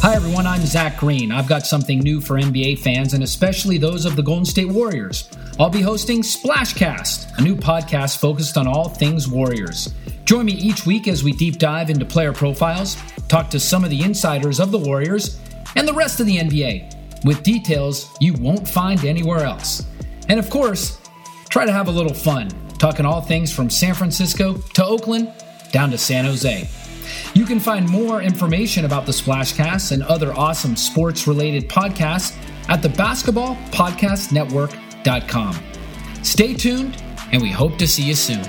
Hi, everyone. I'm Zach Green. I've got something new for NBA fans and especially those of the Golden State Warriors. I'll be hosting Splashcast, a new podcast focused on all things Warriors. Join me each week as we deep dive into player profiles, talk to some of the insiders of the Warriors, and the rest of the NBA with details you won't find anywhere else. And of course, try to have a little fun, talking all things from San Francisco to Oakland down to San Jose. You can find more information about the Splashcast and other awesome sports related podcasts at the basketballpodcastnetwork.com. Stay tuned, and we hope to see you soon.